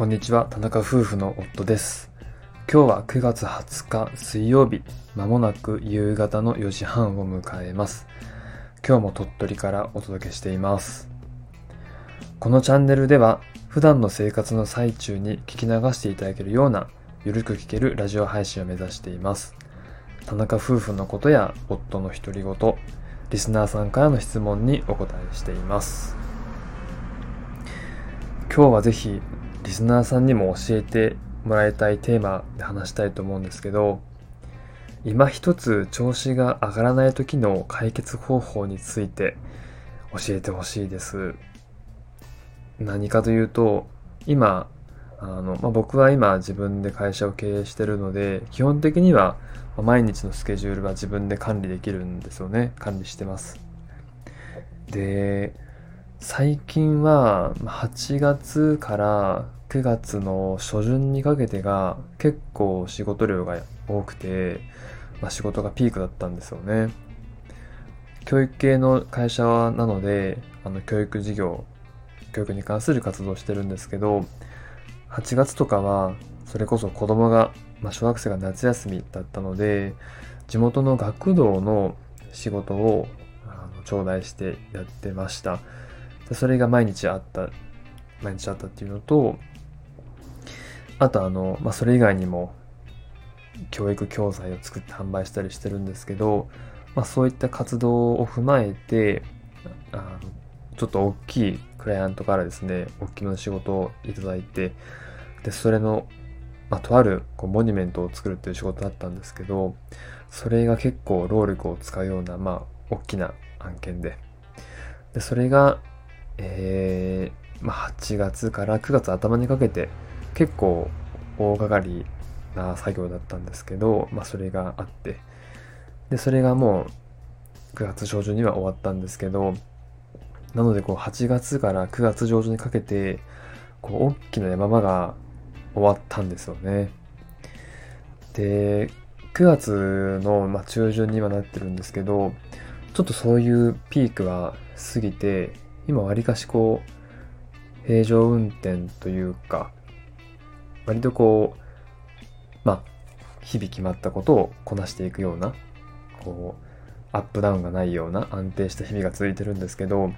こんにちは、田中夫婦の夫です。今日は9月20日水曜日、まもなく夕方の4時半を迎えます。今日も鳥取からお届けしています。このチャンネルでは、普段の生活の最中に聞き流していただけるような、ゆるく聞けるラジオ配信を目指しています。田中夫婦のことや夫の独り言、リスナーさんからの質問にお答えしています。今日はぜひリスナーさんにも教えてもらいたいテーマで話したいと思うんですけど今一つ調子が上がらない時の解決方法について教えてほしいです。何かというと今あの、まあ、僕は今自分で会社を経営してるので基本的には毎日のスケジュールは自分で管理できるんですよね。管理してます。で最近は8月から9月の初旬にかけてが結構仕事量が多くて、まあ、仕事がピークだったんですよね。教育系の会社なので、あの教育事業、教育に関する活動をしてるんですけど、8月とかはそれこそ子供が、まあ、小学生が夏休みだったので、地元の学童の仕事をあの頂戴してやってました。それが毎日あった、毎日あったっていうのと、あとあの、まあ、それ以外にも教育教材を作って販売したりしてるんですけど、まあ、そういった活動を踏まえて、あのちょっと大きいクライアントからですね、大きめの仕事をいただいて、で、それの、まあ、とあるこうモニュメントを作るっていう仕事だったんですけど、それが結構労力を使うような、まあ、大きな案件で、で、それが、えー、まあ、8月から9月頭にかけて結構大掛かりな作業だったんですけど、まあ、それがあってでそれがもう9月上旬には終わったんですけどなのでこう8月から9月上旬にかけてこう大きな山場が終わったんですよね。で9月の、ま、中旬にはなってるんですけどちょっとそういうピークは過ぎて今わりかしこう平常運転というか割とこうまあ日々決まったことをこなしていくようなこうアップダウンがないような安定した日々が続いてるんですけど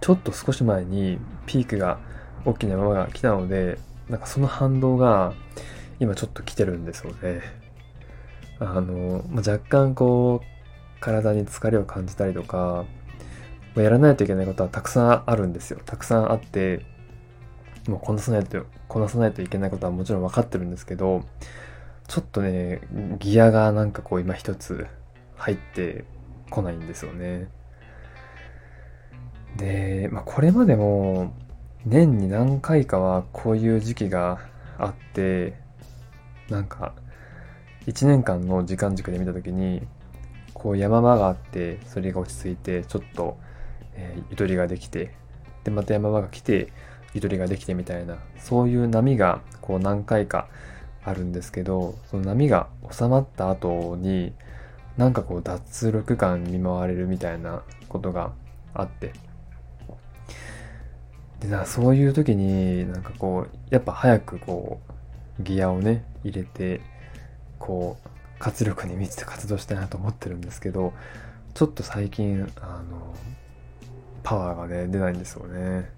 ちょっと少し前にピークが大きな山が来たのでなんかその反動が今ちょっと来てるんですよね。あの、まあ、若干こう体に疲れを感じたりとかまあやらないといけないことはたくさんあるんですよ。たくさんあって、もうこなさないと、こなさないといけないことはもちろん分かってるんですけど、ちょっとね、ギアがなんかこう今一つ入ってこないんですよね。で、まあこれまでも年に何回かはこういう時期があって、なんか1年間の時間軸で見た時に、こう山場があって、それが落ち着いて、ちょっとえゆとりができてでまた山場が来てゆとりができてみたいなそういう波がこう何回かあるんですけどその波が収まった後になんかこう脱力感に見舞われるみたいなことがあって。でなそういう時になんかこうやっぱ早くこうギアをね入れてこう活力に満ちて活動したいなと思ってるんですけどちょっと最近あのパワーがね出ないんですよね。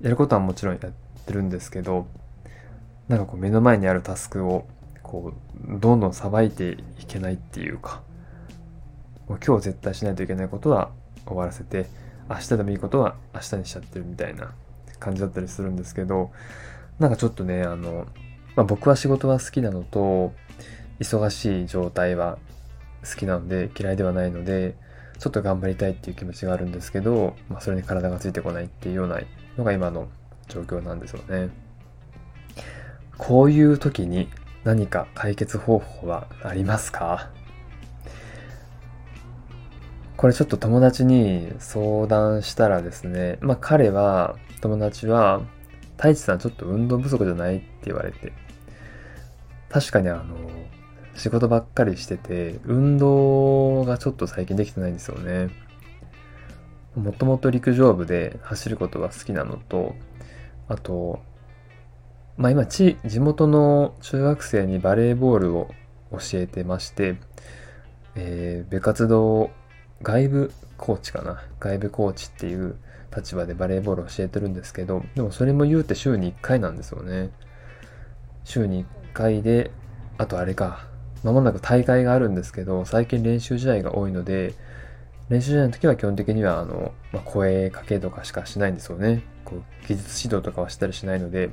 やることはもちろんやってるんですけどなんかこう目の前にあるタスクをこうどんどんさばいていけないっていうかもう今日絶対しないといけないことは終わらせて明日でもいいことは明日にしちゃってるみたいな感じだったりするんですけどなんかちょっとねあの、まあ、僕は仕事は好きなのと忙しい状態は好きなので嫌いではないのでちょっと頑張りたいっていう気持ちがあるんですけど、まあ、それに体がついてこないっていうようなのが今の状況なんですよね。こういう時に何か解決方法はありますか？これちょっと友達に相談したらですね、まあ彼は、友達は、太一さんちょっと運動不足じゃないって言われて、確かにあの、仕事ばっかりしてて、運動がちょっと最近できてないんですよね。もともと陸上部で走ることが好きなのと、あと、まあ今地、地元の中学生にバレーボールを教えてまして、えー、部活動外部コーチかな。外部コーチっていう立場でバレーボールを教えてるんですけど、でもそれも言うて週に1回なんですよね。週に1回で、あとあれか、まもなく大会があるんですけど、最近練習試合が多いので、練習試合の時は基本的には、あの、まあ、声かけとかしかしないんですよね。こう、技術指導とかはしたりしないので、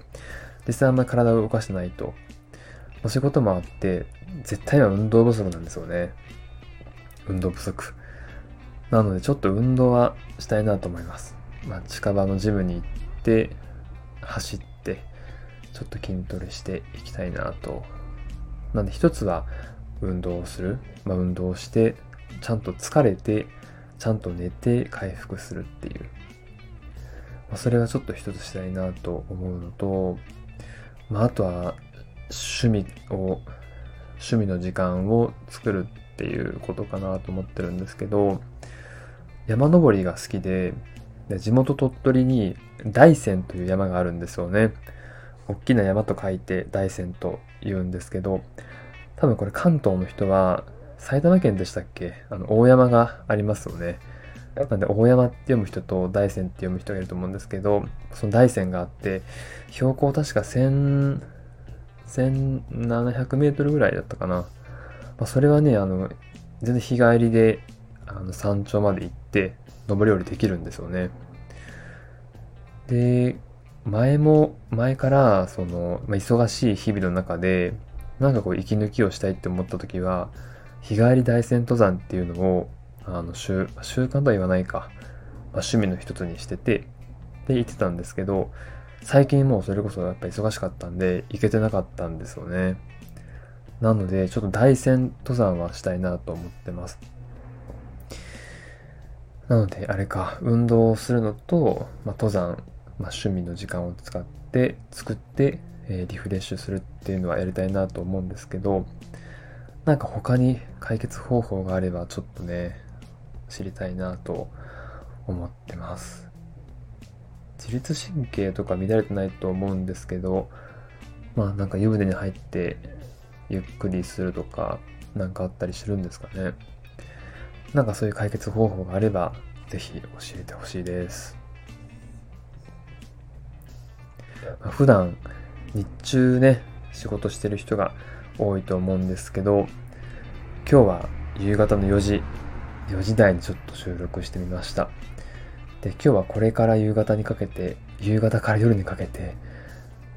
実際あんまり体を動かしてないと、ま、そういうこともあって、絶対は運動不足なんですよね。運動不足。なので、ちょっと運動はしたいなと思います。まあ、近場のジムに行って、走って、ちょっと筋トレしていきたいなと。なんで、一つは運動をする。まあ、運動をして、ちゃんと疲れて、ちゃんと寝て回復するっていう。まあ、それがちょっと一つしたいなと思うのと、まあ、あとは趣味を、趣味の時間を作るっていうことかなと思ってるんですけど、山登りが好きで、で地元鳥取に大山という山があるんですよね。大きな山と書いて大山と言うんですけど、多分これ関東の人は埼玉県でしたっけ？あの、大山がありますよね。なんで、大山って読む人と大山って読む人がいると思うんですけど、その大山があって、標高確か1000、1700メートルぐらいだったかな。まあ、それはね、あの、全然日帰りで、あの、山頂まで行って、登り降りできるんですよね。で、前も、前から、その、まあ、忙しい日々の中で、なんかこう、息抜きをしたいって思った時は、日帰り大山登山っていうのを、あの、習、習慣とは言わないか、まあ、趣味の一つにしてて、で、言ってたんですけど、最近もうそれこそやっぱ忙しかったんで、行けてなかったんですよね。なので、ちょっと大山登山はしたいなと思ってます。なので、あれか、運動をするのと、まあ、登山、まあ、趣味の時間を使って、作って、えー、リフレッシュするっていうのはやりたいなと思うんですけど、なんか他に解決方法があればちょっとね、知りたいなと思ってます。自律神経とか乱れてないと思うんですけど、まあなんか湯船に入ってゆっくりするとか、なんかあったりするんですかね。なんかそういう解決方法があれば、ぜひ教えてほしいです。まあ、普段、日中ね、仕事してる人が多いと思うんですけど、今日は夕方の4時、4時台にちょっと収録してみました。で、今日はこれから夕方にかけて、夕方から夜にかけて、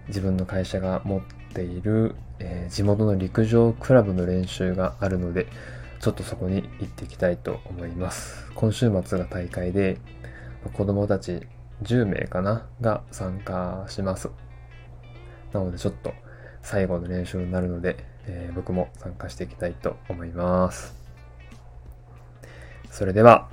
自分の会社が持っている、えー、地元の陸上クラブの練習があるので、ちょっとそこに行っていきたいと思います。今週末が大会で、子供たち10名かなが参加します。なのでちょっと最後の練習になるので、えー、僕も参加していきたいと思います。それでは、